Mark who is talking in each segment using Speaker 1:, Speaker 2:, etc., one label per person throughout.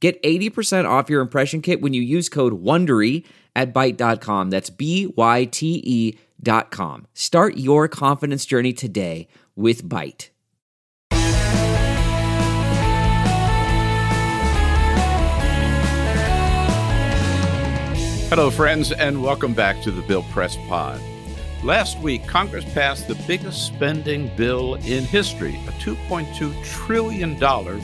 Speaker 1: Get 80% off your impression kit when you use code WONDERY at Byte.com. That's B-Y-T-E dot com. Start your confidence journey today with Byte.
Speaker 2: Hello, friends, and welcome back to the Bill Press Pod. Last week, Congress passed the biggest spending bill in history, a $2.2 trillion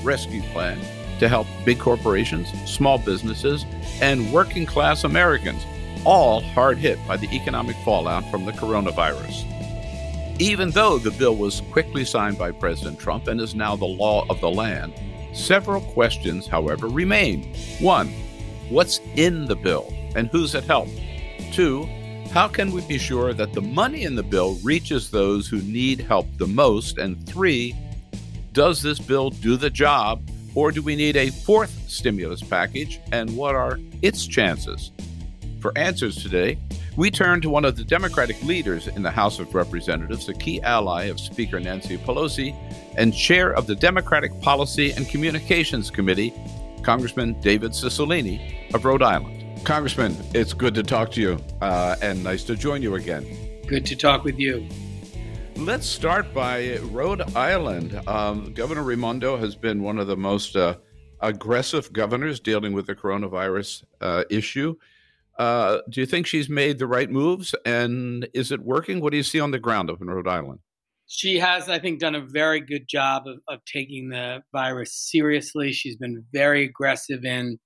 Speaker 2: rescue plan to help big corporations, small businesses, and working class Americans, all hard hit by the economic fallout from the coronavirus. Even though the bill was quickly signed by President Trump and is now the law of the land, several questions, however, remain. One, what's in the bill and who's it help? Two, how can we be sure that the money in the bill reaches those who need help the most? And three, does this bill do the job or do we need a fourth stimulus package, and what are its chances? For answers today, we turn to one of the Democratic leaders in the House of Representatives, a key ally of Speaker Nancy Pelosi, and chair of the Democratic Policy and Communications Committee, Congressman David Cicilline of Rhode Island. Congressman, it's good to talk to you uh, and nice to join you again.
Speaker 3: Good to talk with you.
Speaker 2: Let's start by Rhode Island. Um, Governor Raimondo has been one of the most uh, aggressive governors dealing with the coronavirus uh, issue. Uh, do you think she's made the right moves, and is it working? What do you see on the ground up in Rhode Island?
Speaker 3: She has, I think, done a very good job of, of taking the virus seriously. She's been very aggressive in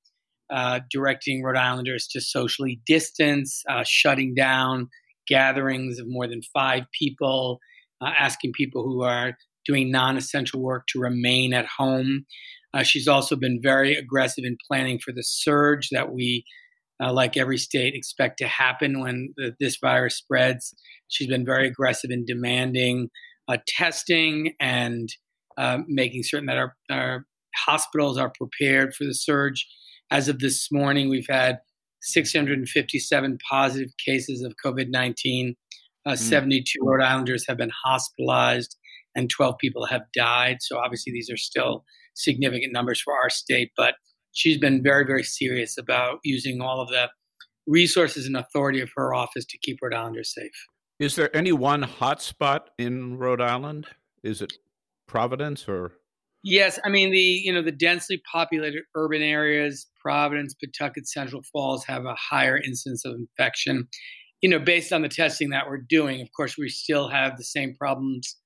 Speaker 3: uh, directing Rhode Islanders to socially distance, uh, shutting down gatherings of more than five people, uh, asking people who are doing non essential work to remain at home. Uh, she's also been very aggressive in planning for the surge that we, uh, like every state, expect to happen when the, this virus spreads. She's been very aggressive in demanding uh, testing and uh, making certain that our, our hospitals are prepared for the surge. As of this morning, we've had 657 positive cases of COVID 19 uh, mm. 72 Rhode Islanders have been hospitalized and 12 people have died. So obviously, these are still significant numbers for our state. But she's been very, very serious about using all of the resources and authority of her office to keep Rhode Islanders safe.
Speaker 2: Is there any one hotspot in Rhode Island? Is it Providence or?
Speaker 3: Yes, I mean the you know the densely populated urban areas, Providence, Pawtucket, Central Falls have a higher incidence of infection you know, based on the testing that we're doing, of course, we still have the same problems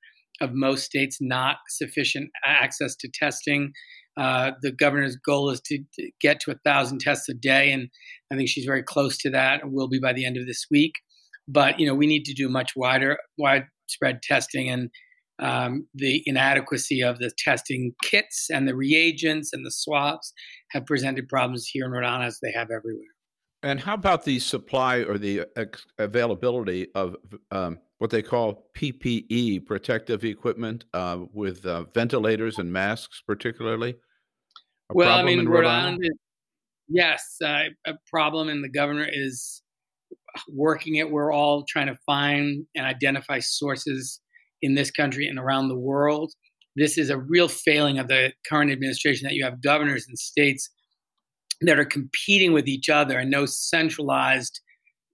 Speaker 3: of most states not sufficient access to testing. Uh, the governor's goal is to, to get to a thousand tests a day, and I think she's very close to that, and will be by the end of this week. But you know, we need to do much wider, widespread testing, and um, the inadequacy of the testing kits and the reagents and the swabs have presented problems here in Rhode Island as they have everywhere.
Speaker 2: And how about the supply or the availability of um, what they call PPE, protective equipment, uh, with uh, ventilators and masks, particularly?
Speaker 3: A well, I mean, Rhode, Island, is, yes, uh, a problem, and the governor is working it. We're all trying to find and identify sources in this country and around the world. This is a real failing of the current administration that you have governors and states that are competing with each other and no centralized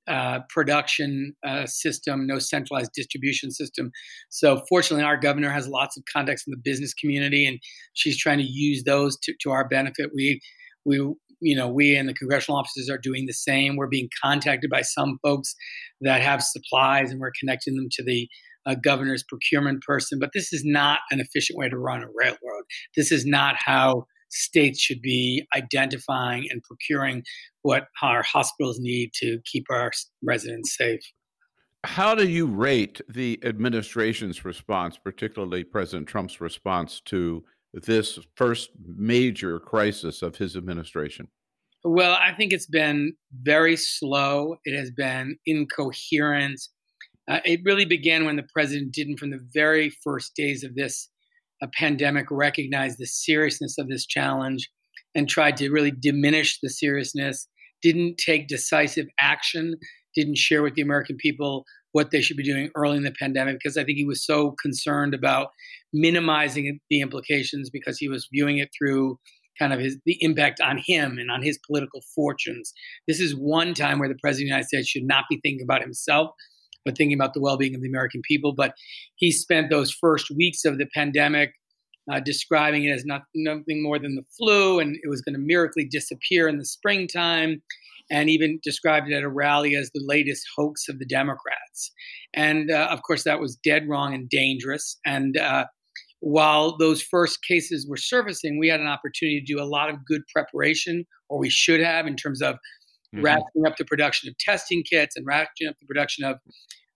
Speaker 3: uh, production uh, system, no centralized distribution system. So, fortunately, our governor has lots of contacts in the business community, and she's trying to use those to, to our benefit. We, we, you know, we and the congressional offices are doing the same. We're being contacted by some folks that have supplies, and we're connecting them to the uh, governor's procurement person. But this is not an efficient way to run a railroad. This is not how states should be identifying and procuring what our hospitals need to keep our residents safe.
Speaker 2: How do you rate the administration's response, particularly President Trump's response to this first major crisis of his administration?
Speaker 3: Well, I think it's been very slow. It has been incoherent. Uh, it really began when the president didn't, from the very first days of this uh, pandemic, recognized the seriousness of this challenge and tried to really diminish the seriousness, didn't take decisive action, didn't share with the American people what they should be doing early in the pandemic because I think he was so concerned about minimizing the implications because he was viewing it through kind of his the impact on him and on his political fortunes. This is one time where the president of the United States should not be thinking about himself, but thinking about the well-being of the American people. But he spent those first weeks of the pandemic uh, describing it as not, nothing more than the flu, and it was going to miraculously disappear in the springtime and even described it at a rally as the latest hoax of the Democrats. And uh, of course, that was dead wrong and dangerous. And uh, while those first cases were surfacing, we had an opportunity to do a lot of good preparation, or we should have, in terms of mm-hmm. ratcheting up the production of testing kits and ratcheting up the production of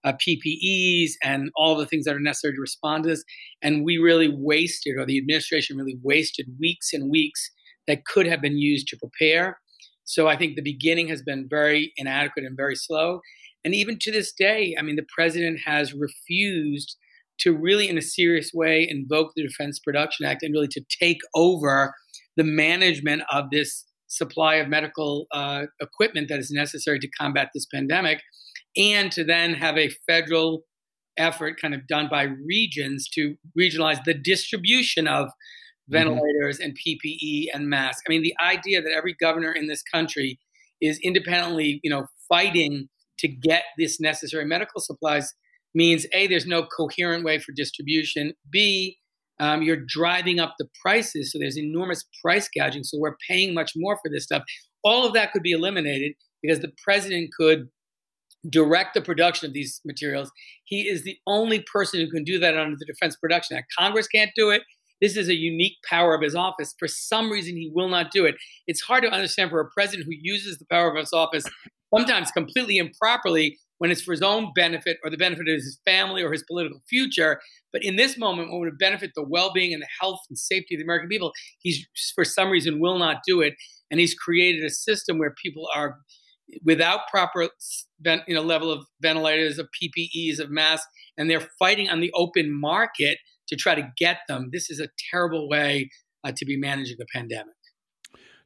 Speaker 3: uh, PPEs and all the things that are necessary to respond to this. And we really wasted, or the administration really wasted weeks and weeks that could have been used to prepare. So I think the beginning has been very inadequate and very slow. And even to this day, I mean, the president has refused to really, in a serious way, invoke the Defense Production Act and really to take over the management of this supply of medical uh, equipment that is necessary to combat this pandemic, and to then have a federal effort kind of done by regions to regionalize the distribution of Mm-hmm. ventilators and PPE and masks. I mean, the idea that every governor in this country is independently, you know, fighting to get this necessary medical supplies means a there's no coherent way for distribution. B um, you're driving up the prices, so there's enormous price gouging. So we're paying much more for this stuff. All of that could be eliminated because the president could direct the production of these materials. He is the only person who can do that under the Defense Production Act. Congress can't do it. This is a unique power of his office. For some reason, he will not do it. It's hard to understand for a president who uses the power of his office sometimes completely improperly when it's for his own benefit or the benefit of his family or his political future. But in this moment, when it would benefit the well being and the health and safety of the American people, he's for some reason will not do it. And he's created a system where people are without proper you know, level of ventilators, of PPEs, of masks, and they're fighting on the open market to try to get them. This is a terrible way uh, to be managing the pandemic.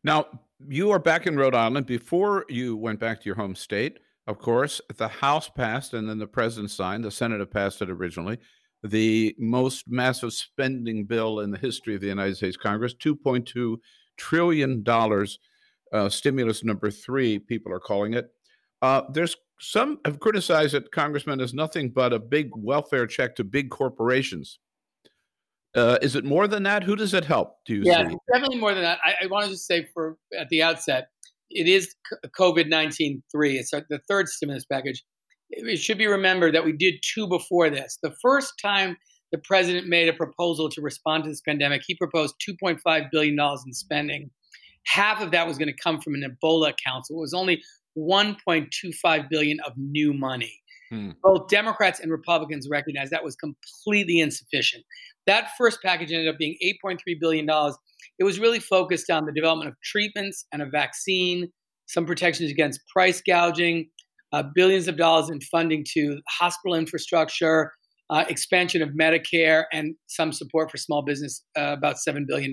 Speaker 2: Now, you are back in Rhode Island. Before you went back to your home state, of course, the House passed and then the president signed, the Senate had passed it originally, the most massive spending bill in the history of the United States Congress $2.2 trillion, uh, stimulus number three, people are calling it. Uh, there's some have criticized that Congressman is nothing but a big welfare check to big corporations. Uh, is it more than that? Who does it help? Do you
Speaker 3: yeah,
Speaker 2: see?
Speaker 3: definitely more than that. I, I want to just say for at the outset, it is COVID nineteen three. It's the third stimulus package. It should be remembered that we did two before this. The first time the president made a proposal to respond to this pandemic, he proposed two point five billion dollars in spending. Half of that was going to come from an Ebola council. It was only 1.25 billion of new money. Hmm. Both Democrats and Republicans recognized that was completely insufficient. That first package ended up being $8.3 billion. It was really focused on the development of treatments and a vaccine, some protections against price gouging, uh, billions of dollars in funding to hospital infrastructure, uh, expansion of Medicare, and some support for small business, uh, about $7 billion.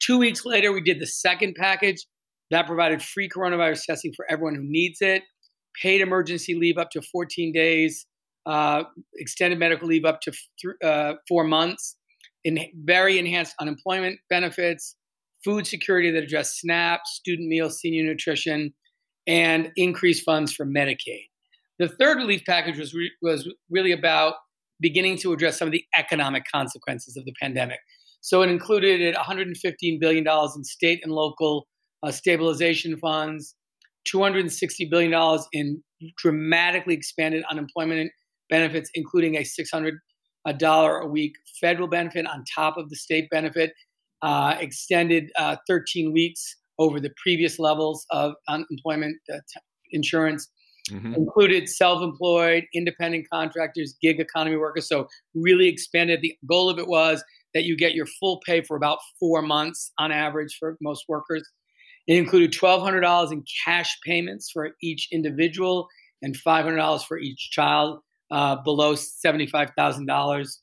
Speaker 3: Two weeks later, we did the second package that provided free coronavirus testing for everyone who needs it, paid emergency leave up to 14 days, uh, extended medical leave up to th- uh, four months, in very enhanced unemployment benefits, food security that address SNAP, student meals, senior nutrition, and increased funds for Medicaid. The third relief package was re- was really about beginning to address some of the economic consequences of the pandemic. So it included 115 billion dollars in state and local uh, stabilization funds, 260 billion dollars in dramatically expanded unemployment benefits, including a $600 a dollar a week federal benefit on top of the state benefit, uh, extended uh, 13 weeks over the previous levels of unemployment uh, t- insurance, mm-hmm. included self-employed, independent contractors, gig economy workers. So really expanded. The goal of it was that you get your full pay for about four months on average for most workers. It included $1,200 in cash payments for each individual and $500 for each child uh, below $75,000,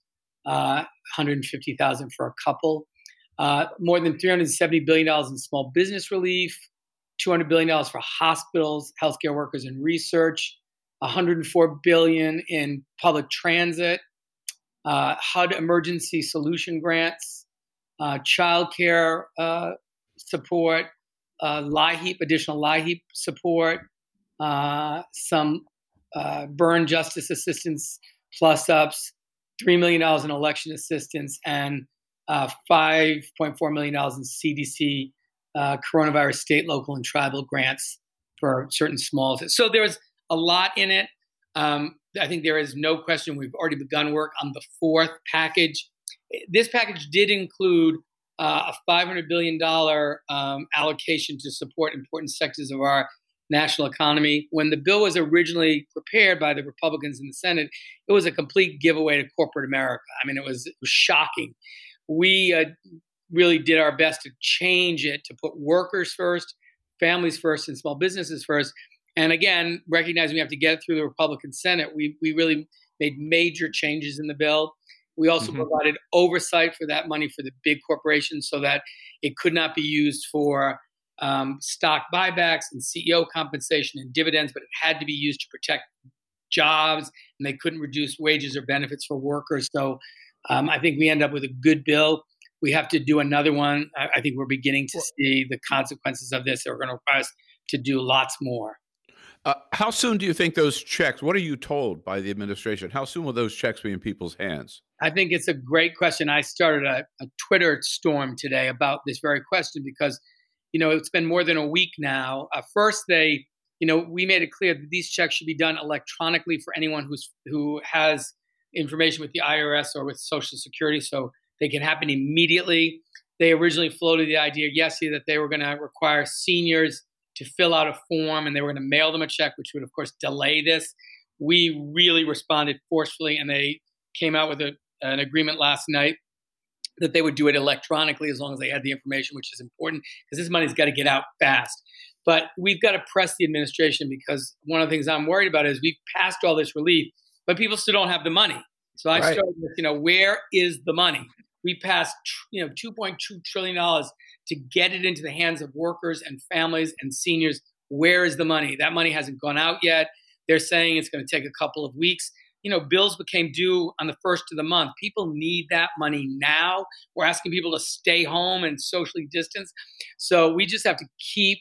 Speaker 3: uh, $150,000 for a couple. Uh, more than $370 billion in small business relief, $200 billion for hospitals, healthcare workers, and research, $104 billion in public transit, uh, HUD emergency solution grants, uh, childcare uh, support, uh, LIHEAP, additional LIHEAP support, uh, some uh, Byrne justice assistance plus ups, $3 million in election assistance, and uh, $5.4 million in CDC uh, coronavirus state, local, and tribal grants for certain small. So there's a lot in it. Um, I think there is no question we've already begun work on the fourth package. This package did include uh, a $500 billion um, allocation to support important sectors of our national economy. When the bill was originally prepared by the Republicans in the Senate, it was a complete giveaway to corporate America. I mean, it was, it was shocking. We uh, really did our best to change it to put workers first, families first, and small businesses first. And again, recognizing we have to get it through the Republican Senate, we, we really made major changes in the bill. We also mm-hmm. provided oversight for that money for the big corporations so that it could not be used for um, stock buybacks and CEO compensation and dividends, but it had to be used to protect jobs and they couldn't reduce wages or benefits for workers. So um, I think we end up with a good bill. We have to do another one. I, I think we're beginning to see the consequences of this. They're going to require us to do lots more.
Speaker 2: Uh, how soon do you think those checks? What are you told by the administration? How soon will those checks be in people's hands?
Speaker 3: I think it's a great question. I started a, a Twitter storm today about this very question because, you know, it's been more than a week now. Uh, first, they, you know, we made it clear that these checks should be done electronically for anyone who's who has information with the IRS or with Social Security, so they can happen immediately. They originally floated the idea yesterday that they were going to require seniors to fill out a form and they were going to mail them a check, which would, of course, delay this. We really responded forcefully and they came out with a, an agreement last night that they would do it electronically as long as they had the information, which is important because this money's got to get out fast. But we've got to press the administration because one of the things I'm worried about is we've passed all this relief, but people still don't have the money. So I right. started with, you know, where is the money? We passed, you know, 2.2 trillion dollars to get it into the hands of workers and families and seniors. Where is the money? That money hasn't gone out yet. They're saying it's going to take a couple of weeks. You know, bills became due on the first of the month. People need that money now. We're asking people to stay home and socially distance. So we just have to keep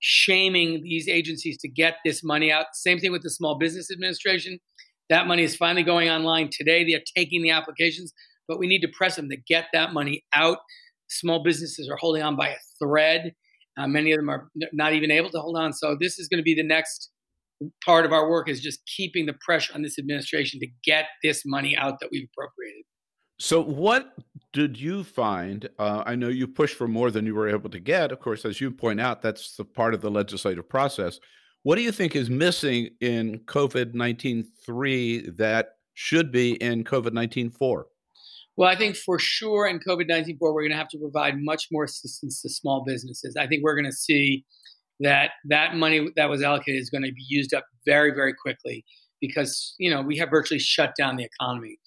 Speaker 3: shaming these agencies to get this money out. Same thing with the Small Business Administration. That money is finally going online today. They are taking the applications, but we need to press them to get that money out small businesses are holding on by a thread. Uh, many of them are not even able to hold on. So this is going to be the next part of our work is just keeping the pressure on this administration to get this money out that we've appropriated.
Speaker 2: So, what did you find? Uh, I know you pushed for more than you were able to get. Of course, as you point out, that's the part of the legislative process. What do you think is missing in COVID 19 3 that should be in COVID 19 4?
Speaker 3: Well, I think for sure in COVID 19 4, we're going to have to provide much more assistance to small businesses. I think we're going to see that that money that was allocated is going to be used up very, very quickly because, you know, we have virtually shut down the economy.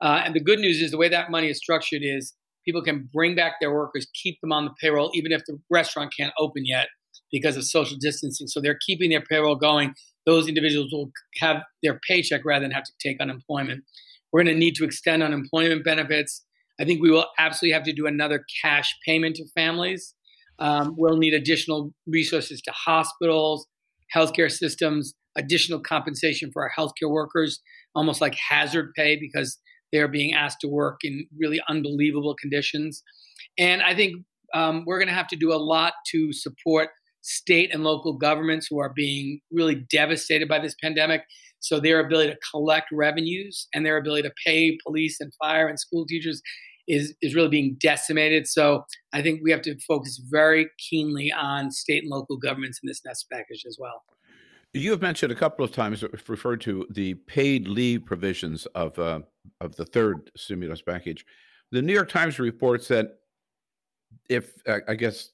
Speaker 3: Uh, and the good news is the way that money is structured is people can bring back their workers, keep them on the payroll, even if the restaurant can't open yet because of social distancing. So they're keeping their payroll going. Those individuals will have their paycheck rather than have to take unemployment. We're going to need to extend unemployment benefits. I think we will absolutely have to do another cash payment to families. Um, we'll need additional resources to hospitals, healthcare systems, additional compensation for our healthcare workers, almost like hazard pay because they're being asked to work in really unbelievable conditions. And I think um, we're going to have to do a lot to support state and local governments who are being really devastated by this pandemic. So their ability to collect revenues and their ability to pay police and fire and school teachers is, is really being decimated. So I think we have to focus very keenly on state and local governments in this next package as well.
Speaker 2: You have mentioned a couple of times referred to the paid leave provisions of uh, of the third stimulus package. The New York Times reports that if I guess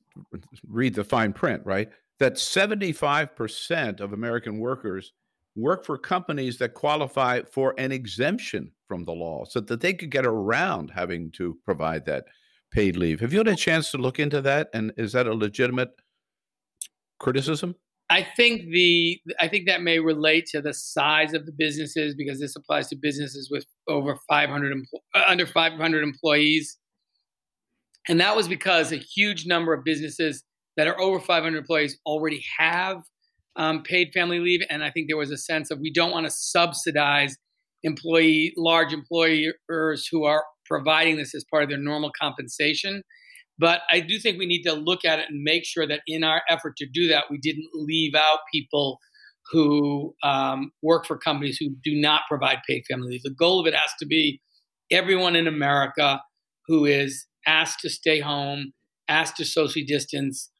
Speaker 2: read the fine print, right? That 75% of American workers work for companies that qualify for an exemption from the law so that they could get around having to provide that paid leave. Have you had a chance to look into that? And is that a legitimate criticism?
Speaker 3: I think the I think that may relate to the size of the businesses because this applies to businesses with over 500 uh, under 500 employees. And that was because a huge number of businesses that are over 500 employees already have um, paid family leave, and I think there was a sense of we don't want to subsidize employee large employers who are providing this as part of their normal compensation. But I do think we need to look at it and make sure that in our effort to do that, we didn't leave out people who um, work for companies who do not provide paid family leave. The goal of it has to be everyone in America who is asked to stay home, asked to socially distance,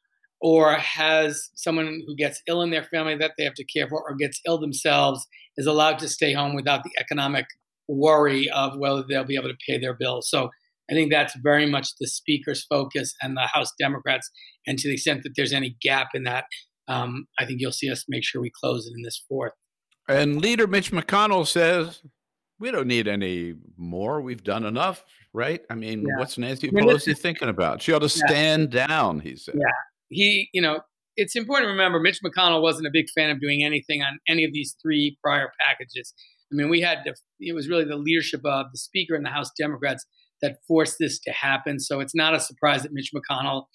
Speaker 3: or has someone who gets ill in their family that they have to care for, or gets ill themselves, is allowed to stay home without the economic worry of whether they'll be able to pay their bills. So I think that's very much the speaker's focus and the House Democrats. And to the extent that there's any gap in that, um, I think you'll see us make sure we close it in this fourth.
Speaker 2: And Leader Mitch McConnell says we don't need any more. We've done enough, right? I mean, yeah. what's Nancy Pelosi thinking about? She ought to stand yeah. down, he said.
Speaker 3: Yeah. He, you know, it's important to remember Mitch McConnell wasn't a big fan of doing anything on any of these three prior packages. I mean, we had to, it was really the leadership of the Speaker and the House Democrats that forced this to happen. So it's not a surprise that Mitch McConnell,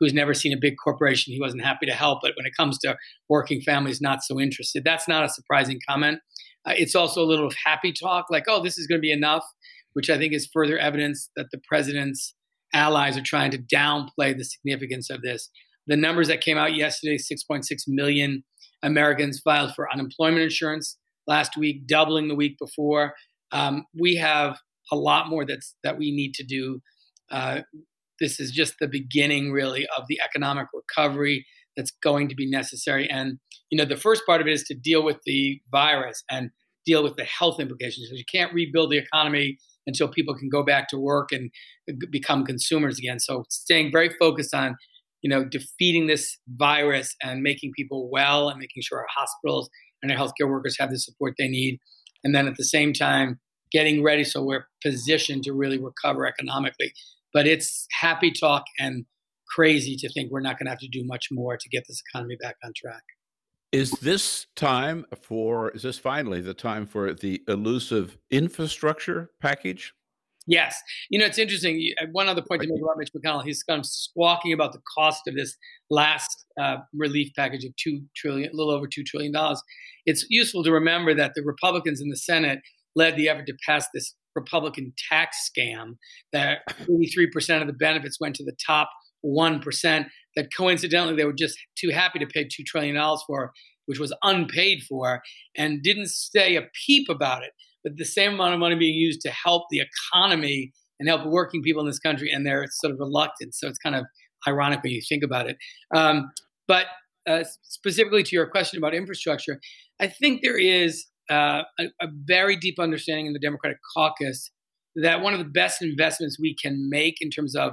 Speaker 3: who's never seen a big corporation, he wasn't happy to help. But when it comes to working families, not so interested. That's not a surprising comment. Uh, it's also a little of happy talk, like, oh, this is going to be enough, which I think is further evidence that the president's allies are trying to downplay the significance of this. The numbers that came out yesterday 6.6 million Americans filed for unemployment insurance last week, doubling the week before. Um, we have a lot more that's that we need to do. Uh, this is just the beginning, really, of the economic recovery that's going to be necessary. And you know, the first part of it is to deal with the virus and deal with the health implications. You can't rebuild the economy until people can go back to work and become consumers again. So, staying very focused on you know defeating this virus and making people well and making sure our hospitals and our healthcare workers have the support they need, and then at the same time getting ready so we're positioned to really recover economically. But it's happy talk and crazy to think we're not going to have to do much more to get this economy back on track.
Speaker 2: Is this time for, is this finally the time for the elusive infrastructure package?
Speaker 3: Yes. You know, it's interesting. Uh, one other point to make about Mitch McConnell, he's kind of squawking about the cost of this last uh, relief package of two trillion, a little over two trillion dollars. It's useful to remember that the Republicans in the Senate led the effort to pass this Republican tax scam that 83% of the benefits went to the top 1%, that coincidentally they were just too happy to pay $2 trillion for, which was unpaid for, and didn't say a peep about it. But the same amount of money being used to help the economy and help working people in this country, and they're sort of reluctant. So it's kind of ironic when you think about it. Um, but uh, specifically to your question about infrastructure, I think there is uh, a, a very deep understanding in the Democratic caucus that one of the best investments we can make in terms of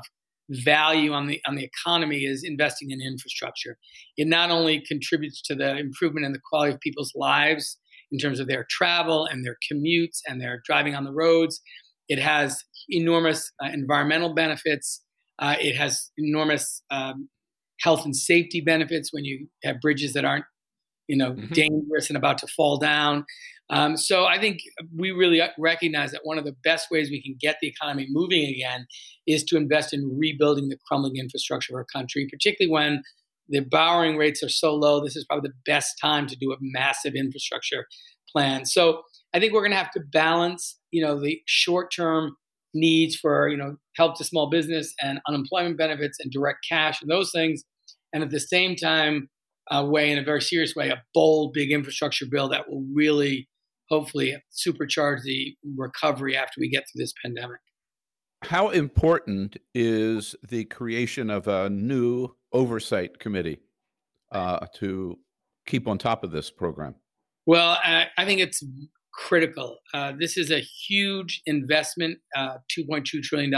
Speaker 3: value on the on the economy is investing in infrastructure. It not only contributes to the improvement in the quality of people's lives in terms of their travel and their commutes and their driving on the roads. It has enormous uh, environmental benefits. Uh, it has enormous um, health and safety benefits when you have bridges that aren't you know, mm-hmm. dangerous and about to fall down. Um, so I think we really recognize that one of the best ways we can get the economy moving again is to invest in rebuilding the crumbling infrastructure of our country, particularly when the borrowing rates are so low. This is probably the best time to do a massive infrastructure plan. So I think we're going to have to balance, you know, the short-term needs for, you know, help to small business and unemployment benefits and direct cash and those things, and at the same time uh, way, in a very serious way, a bold, big infrastructure bill that will really, hopefully, supercharge the recovery after we get through this pandemic.
Speaker 2: How important is the creation of a new oversight committee uh, to keep on top of this program?
Speaker 3: Well, I, I think it's critical. Uh, this is a huge investment, uh, $2.2 trillion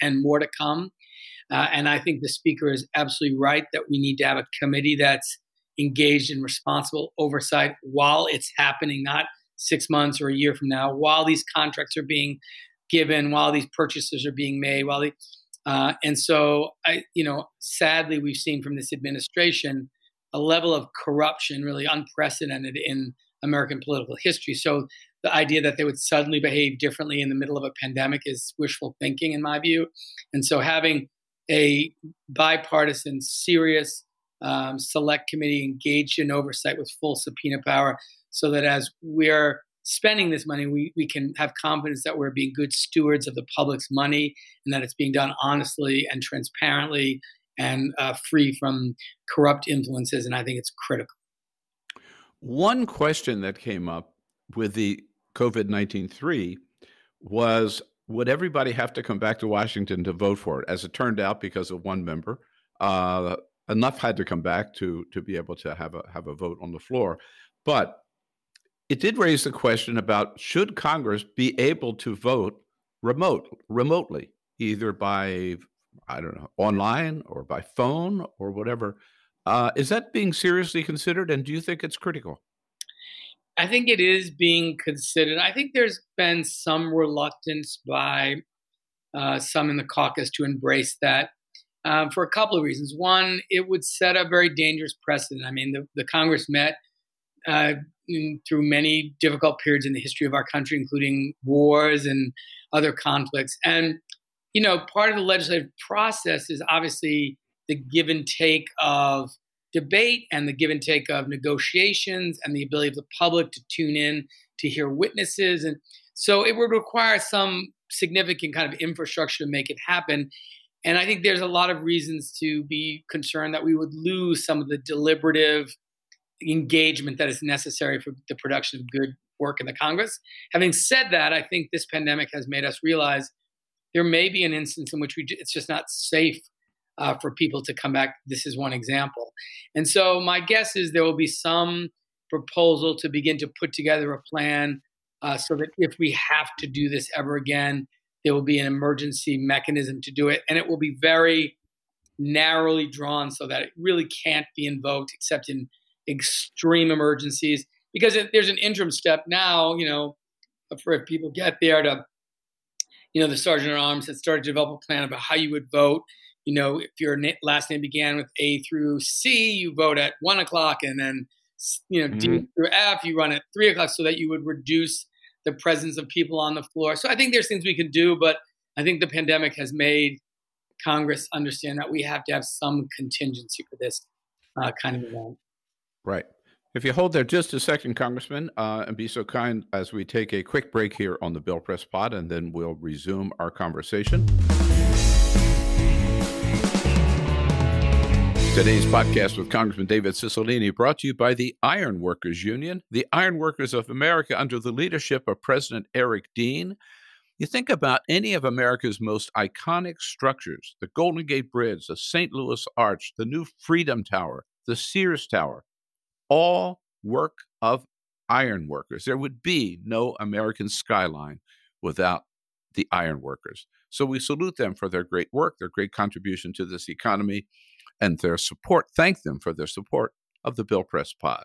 Speaker 3: and more to come. Uh, and I think the speaker is absolutely right that we need to have a committee that's engaged in responsible oversight while it's happening, not six months or a year from now, while these contracts are being given, while these purchases are being made, while they, uh, and so I, you know, sadly, we've seen from this administration a level of corruption really unprecedented in American political history. So the idea that they would suddenly behave differently in the middle of a pandemic is wishful thinking, in my view. And so having a bipartisan, serious um, select committee engaged in oversight with full subpoena power so that as we're spending this money, we, we can have confidence that we're being good stewards of the public's money and that it's being done honestly and transparently and uh, free from corrupt influences. And I think it's critical.
Speaker 2: One question that came up with the COVID 19 3 was would everybody have to come back to Washington to vote for it? As it turned out, because of one member, uh, enough had to come back to to be able to have a have a vote on the floor. But it did raise the question about should Congress be able to vote remote remotely, either by I don't know online or by phone or whatever. Uh, is that being seriously considered, and do you think it's critical?
Speaker 3: I think it is being considered. I think there's been some reluctance by uh, some in the caucus to embrace that um, for a couple of reasons. One, it would set a very dangerous precedent. I mean, the, the Congress met uh, in, through many difficult periods in the history of our country, including wars and other conflicts. And, you know, part of the legislative process is obviously the give and take of debate and the give and take of negotiations and the ability of the public to tune in to hear witnesses. And so it would require some significant kind of infrastructure to make it happen. And I think there's a lot of reasons to be concerned that we would lose some of the deliberative engagement that is necessary for the production of good work in the Congress. Having said that, I think this pandemic has made us realize there may be an instance in which we, it's just not safe uh, for people to come back. This is one example. And so my guess is there will be some proposal to begin to put together a plan uh, so that if we have to do this ever again, there will be an emergency mechanism to do it. And it will be very narrowly drawn so that it really can't be invoked except in extreme emergencies. Because there's an interim step now, you know, for if people get there to, you know, the sergeant at arms had started to develop a plan about how you would vote you know, if your last name began with A through C, you vote at one o'clock, and then you know mm-hmm. D through F, you run at three o'clock, so that you would reduce the presence of people on the floor. So I think there's things we can do, but I think the pandemic has made Congress understand that we have to have some contingency for this uh, kind of event.
Speaker 2: Right. If you hold there just a second, Congressman, uh, and be so kind as we take a quick break here on the Bill Press Pod, and then we'll resume our conversation. Today's podcast with Congressman David Cicilline brought to you by the Iron Workers Union, the Iron Workers of America under the leadership of President Eric Dean. You think about any of America's most iconic structures the Golden Gate Bridge, the St. Louis Arch, the new Freedom Tower, the Sears Tower, all work of iron workers. There would be no American skyline without the iron workers. So we salute them for their great work, their great contribution to this economy and their support. Thank them for their support of the Bill Press Pod.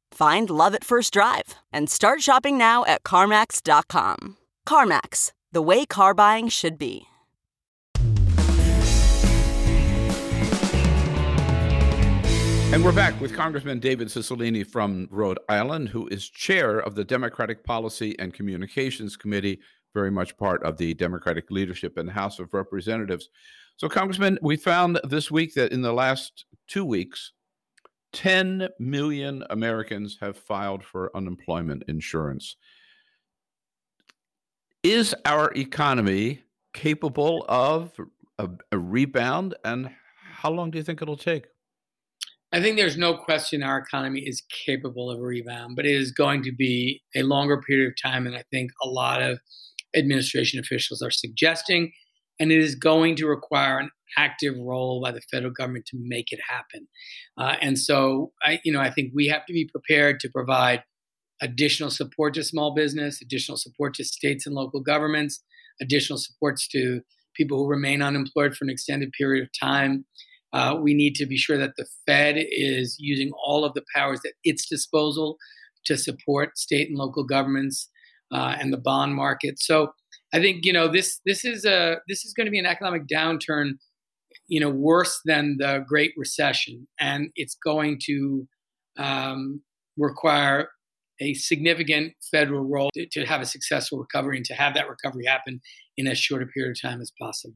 Speaker 4: Find love at first drive and start shopping now at CarMax.com. CarMax, the way car buying should be.
Speaker 2: And we're back with Congressman David Cicilline from Rhode Island, who is chair of the Democratic Policy and Communications Committee, very much part of the Democratic leadership in the House of Representatives. So, Congressman, we found this week that in the last two weeks, 10 million Americans have filed for unemployment insurance. Is our economy capable of a, a rebound, and how long do you think it'll take?
Speaker 3: I think there's no question our economy is capable of a rebound, but it is going to be a longer period of time than I think a lot of administration officials are suggesting. And it is going to require an active role by the federal government to make it happen. Uh, and so, I, you know, I think we have to be prepared to provide additional support to small business, additional support to states and local governments, additional supports to people who remain unemployed for an extended period of time. Uh, we need to be sure that the Fed is using all of the powers at its disposal to support state and local governments uh, and the bond market. So I think you know this this is a this is going to be an economic downturn, you know, worse than the Great Recession, and it's going to um, require a significant federal role to, to have a successful recovery and to have that recovery happen in as short a period of time as possible.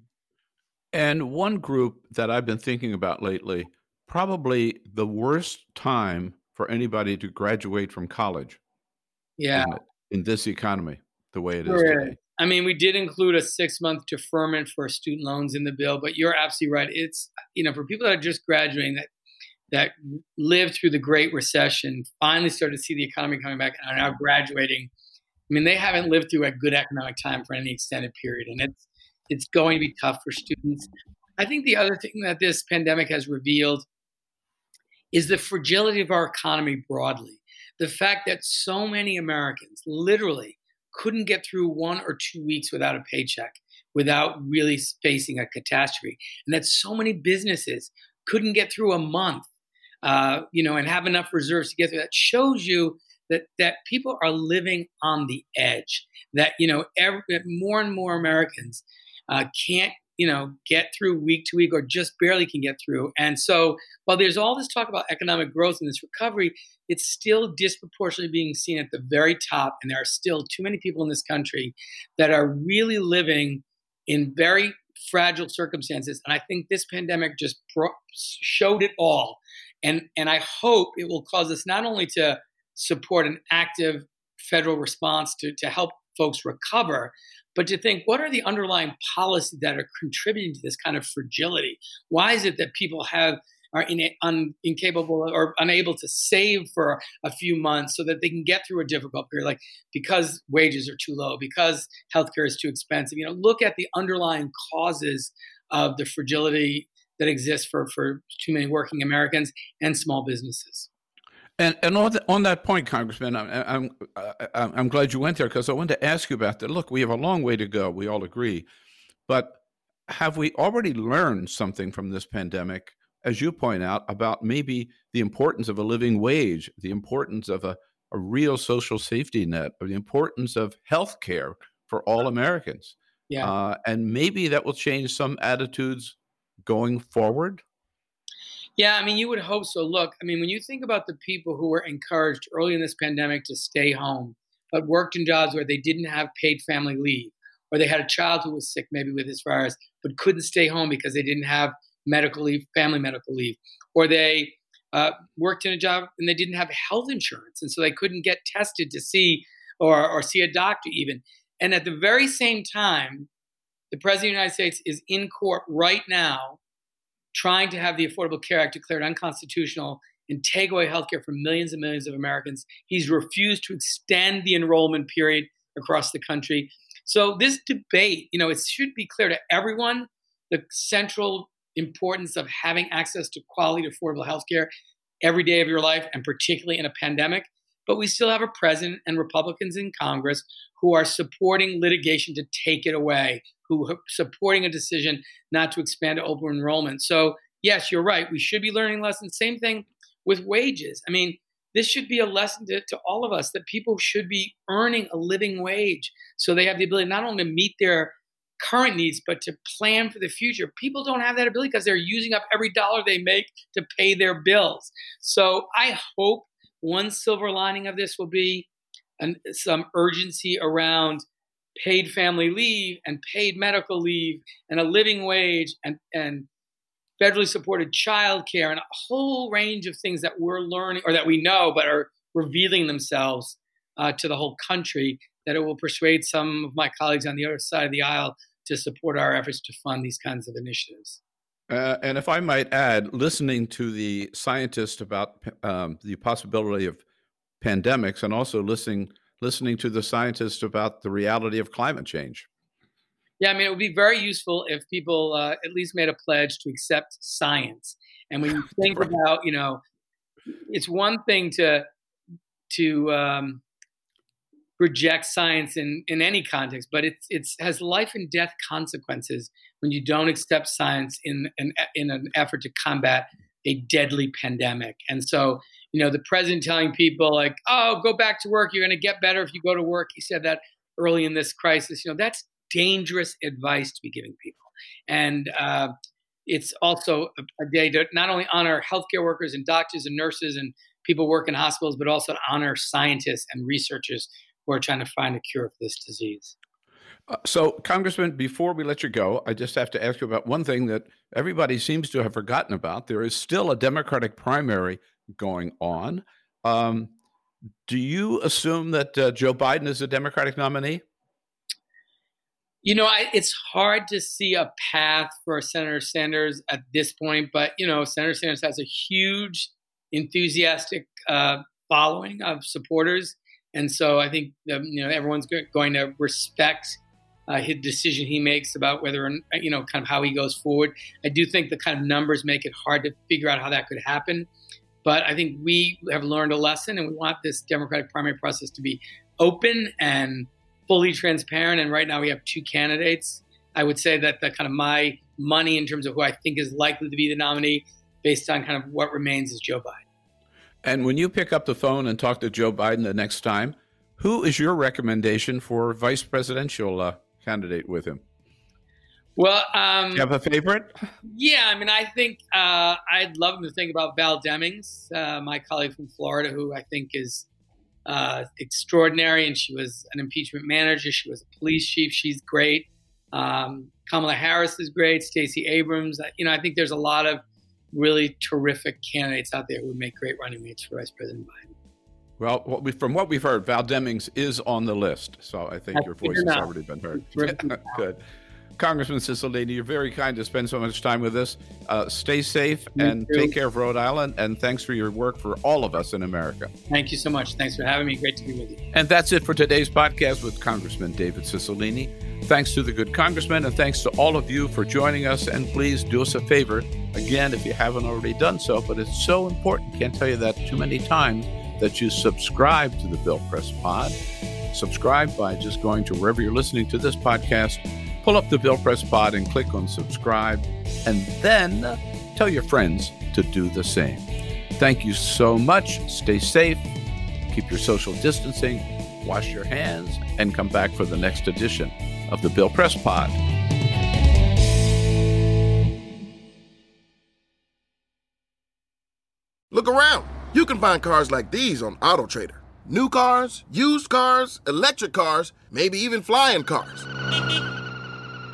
Speaker 2: And one group that I've been thinking about lately, probably the worst time for anybody to graduate from college.
Speaker 3: Yeah.
Speaker 2: In, in this economy, the way it is today.
Speaker 3: I mean, we did include a six month deferment for student loans in the bill, but you're absolutely right. It's, you know, for people that are just graduating that that lived through the Great Recession, finally started to see the economy coming back and are now graduating. I mean, they haven't lived through a good economic time for any extended period. And it's it's going to be tough for students. I think the other thing that this pandemic has revealed is the fragility of our economy broadly. The fact that so many Americans literally couldn't get through one or two weeks without a paycheck, without really facing a catastrophe, and that so many businesses couldn't get through a month, uh, you know, and have enough reserves to get through. That shows you that that people are living on the edge. That you know, every, more and more Americans uh, can't you know get through week to week or just barely can get through. And so while there's all this talk about economic growth and this recovery it's still disproportionately being seen at the very top and there are still too many people in this country that are really living in very fragile circumstances. And i think this pandemic just showed it all. And and i hope it will cause us not only to support an active federal response to, to help folks recover but to think what are the underlying policies that are contributing to this kind of fragility? Why is it that people have are in, un, incapable or unable to save for a few months so that they can get through a difficult period, like because wages are too low, because healthcare is too expensive. You know, look at the underlying causes of the fragility that exists for, for too many working Americans and small businesses.
Speaker 2: And and on, the, on that point, Congressman, I'm I'm, I'm glad you went there because I wanted to ask you about that. Look, we have a long way to go. We all agree, but have we already learned something from this pandemic, as you point out, about maybe the importance of a living wage, the importance of a, a real social safety net, or the importance of health care for all Americans?
Speaker 3: Yeah, uh,
Speaker 2: and maybe that will change some attitudes going forward.
Speaker 3: Yeah, I mean, you would hope so. Look, I mean, when you think about the people who were encouraged early in this pandemic to stay home, but worked in jobs where they didn't have paid family leave, or they had a child who was sick, maybe with this virus, but couldn't stay home because they didn't have medical leave, family medical leave, or they uh, worked in a job and they didn't have health insurance, and so they couldn't get tested to see or, or see a doctor even. And at the very same time, the president of the United States is in court right now trying to have the Affordable Care Act declared unconstitutional and take away health care from millions and millions of Americans. He's refused to extend the enrollment period across the country. So this debate, you know, it should be clear to everyone the central importance of having access to quality, affordable health care every day of your life, and particularly in a pandemic. But we still have a president and Republicans in Congress who are supporting litigation to take it away, who are supporting a decision not to expand open enrollment. So, yes, you're right. We should be learning lessons. Same thing with wages. I mean, this should be a lesson to, to all of us that people should be earning a living wage so they have the ability not only to meet their current needs, but to plan for the future. People don't have that ability because they're using up every dollar they make to pay their bills. So I hope one silver lining of this will be an, some urgency around paid family leave and paid medical leave and a living wage and, and federally supported childcare and a whole range of things that we're learning or that we know but are revealing themselves uh, to the whole country that it will persuade some of my colleagues on the other side of the aisle to support our efforts to fund these kinds of initiatives.
Speaker 2: Uh, and if I might add, listening to the scientists about um, the possibility of pandemics, and also listening listening to the scientists about the reality of climate change.
Speaker 3: Yeah, I mean, it would be very useful if people uh, at least made a pledge to accept science. And when you think right. about, you know, it's one thing to to um, reject science in, in any context, but it's it's has life and death consequences when you don't accept science in an in an effort to combat a deadly pandemic. And so, you know, the president telling people like, "Oh, go back to work. You're going to get better if you go to work." He said that early in this crisis. You know, that's dangerous advice to be giving people. And uh, it's also a, day to not only honor healthcare workers and doctors and nurses and people work in hospitals, but also to honor scientists and researchers who are trying to find a cure for this disease.
Speaker 2: Uh, so, Congressman, before we let you go, I just have to ask you about one thing that everybody seems to have forgotten about. There is still a Democratic primary going on. Um, do you assume that uh, Joe Biden is a Democratic nominee?
Speaker 3: You know, I, it's hard to see a path for Senator Sanders at this point, but you know, Senator Sanders has a huge, enthusiastic uh, following of supporters, and so I think you know everyone's going to respect uh, his decision he makes about whether you know kind of how he goes forward. I do think the kind of numbers make it hard to figure out how that could happen, but I think we have learned a lesson, and we want this Democratic primary process to be open and fully transparent. And right now we have two candidates. I would say that the kind of my money in terms of who I think is likely to be the nominee based on kind of what remains is Joe Biden.
Speaker 2: And when you pick up the phone and talk to Joe Biden the next time, who is your recommendation for vice presidential uh, candidate with him?
Speaker 3: Well, um,
Speaker 2: you have a favorite?
Speaker 3: Yeah, I mean, I think uh, I'd love to think about Val Demings, uh, my colleague from Florida, who I think is uh, extraordinary, and she was an impeachment manager. She was a police chief. She's great. Um, Kamala Harris is great. Stacey Abrams. You know, I think there's a lot of really terrific candidates out there who would make great running mates for Vice President Biden.
Speaker 2: Well, what we, from what we've heard, Val Demings is on the list, so I think I your voice has already been heard. Good. Congressman Cicilline, you're very kind to spend so much time with us. Uh, stay safe you and too. take care of Rhode Island. And thanks for your work for all of us in America.
Speaker 3: Thank you so much. Thanks for having me. Great to be with you.
Speaker 2: And that's it for today's podcast with Congressman David Cicilline. Thanks to the good congressman, and thanks to all of you for joining us. And please do us a favor, again, if you haven't already done so, but it's so important, can't tell you that too many times, that you subscribe to the Bill Press Pod. Subscribe by just going to wherever you're listening to this podcast pull up the Bill Press Pod and click on subscribe, and then tell your friends to do the same. Thank you so much. Stay safe, keep your social distancing, wash your hands, and come back for the next edition of the Bill Press Pod.
Speaker 5: Look around. You can find cars like these on AutoTrader New cars, used cars, electric cars, maybe even flying cars.